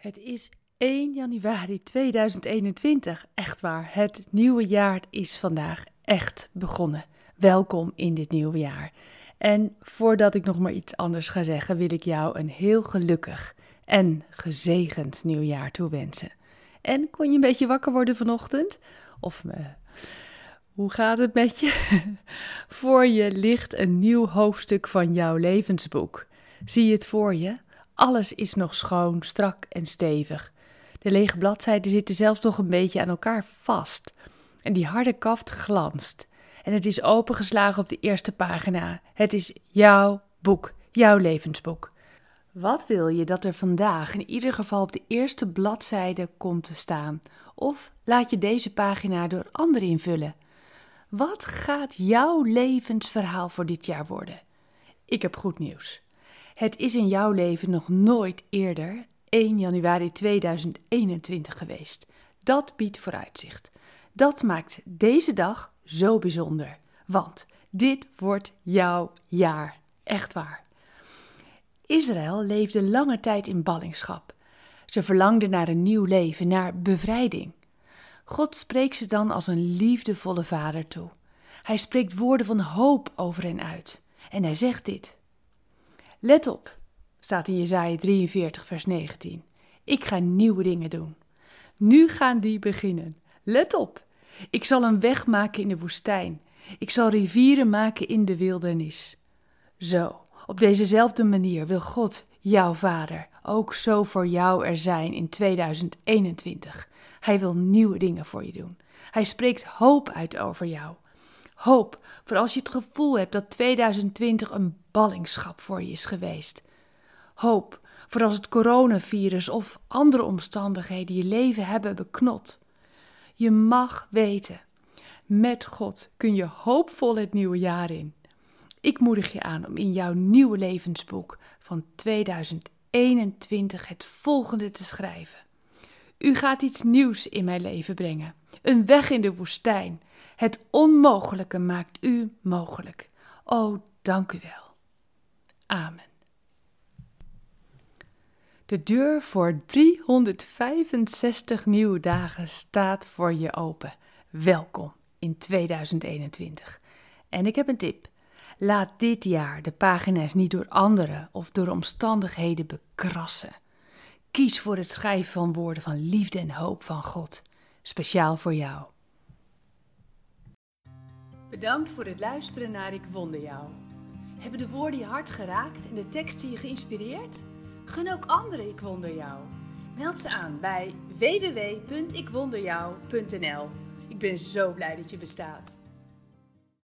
Het is 1 januari 2021. Echt waar, het nieuwe jaar is vandaag echt begonnen. Welkom in dit nieuwe jaar. En voordat ik nog maar iets anders ga zeggen, wil ik jou een heel gelukkig en gezegend nieuwjaar toewensen. En kon je een beetje wakker worden vanochtend? Of uh, hoe gaat het met je? voor je ligt een nieuw hoofdstuk van jouw levensboek. Zie je het voor je? Alles is nog schoon, strak en stevig. De lege bladzijden zitten zelfs nog een beetje aan elkaar vast. En die harde kaft glanst. En het is opengeslagen op de eerste pagina. Het is jouw boek, jouw levensboek. Wat wil je dat er vandaag in ieder geval op de eerste bladzijde komt te staan? Of laat je deze pagina door anderen invullen? Wat gaat jouw levensverhaal voor dit jaar worden? Ik heb goed nieuws. Het is in jouw leven nog nooit eerder 1 januari 2021 geweest. Dat biedt vooruitzicht. Dat maakt deze dag zo bijzonder. Want dit wordt jouw jaar. Echt waar. Israël leefde lange tijd in ballingschap. Ze verlangden naar een nieuw leven, naar bevrijding. God spreekt ze dan als een liefdevolle vader toe. Hij spreekt woorden van hoop over hen uit. En hij zegt dit: Let op, staat in Jesaja 43, vers 19. Ik ga nieuwe dingen doen. Nu gaan die beginnen. Let op, ik zal een weg maken in de woestijn. Ik zal rivieren maken in de wildernis. Zo, op dezezelfde manier wil God, jouw Vader, ook zo voor jou er zijn in 2021. Hij wil nieuwe dingen voor je doen. Hij spreekt hoop uit over jou. Hoop voor als je het gevoel hebt dat 2020 een ballingschap voor je is geweest. Hoop voor als het coronavirus of andere omstandigheden je leven hebben beknot. Je mag weten, met God kun je hoopvol het nieuwe jaar in. Ik moedig je aan om in jouw nieuwe levensboek van 2021 het volgende te schrijven. U gaat iets nieuws in mijn leven brengen. Een weg in de woestijn. Het onmogelijke maakt u mogelijk. O, dank u wel. Amen. De deur voor 365 nieuwe dagen staat voor je open. Welkom in 2021. En ik heb een tip. Laat dit jaar de pagina's niet door anderen of door omstandigheden bekrassen. Kies voor het schrijven van woorden van liefde en hoop van God, speciaal voor jou. Bedankt voor het luisteren naar Ik Wonder Jou. Hebben de woorden je hart geraakt en de teksten je geïnspireerd? Gun ook anderen Ik Wonder Jou. Meld ze aan bij www.ikwonderjou.nl. Ik ben zo blij dat je bestaat.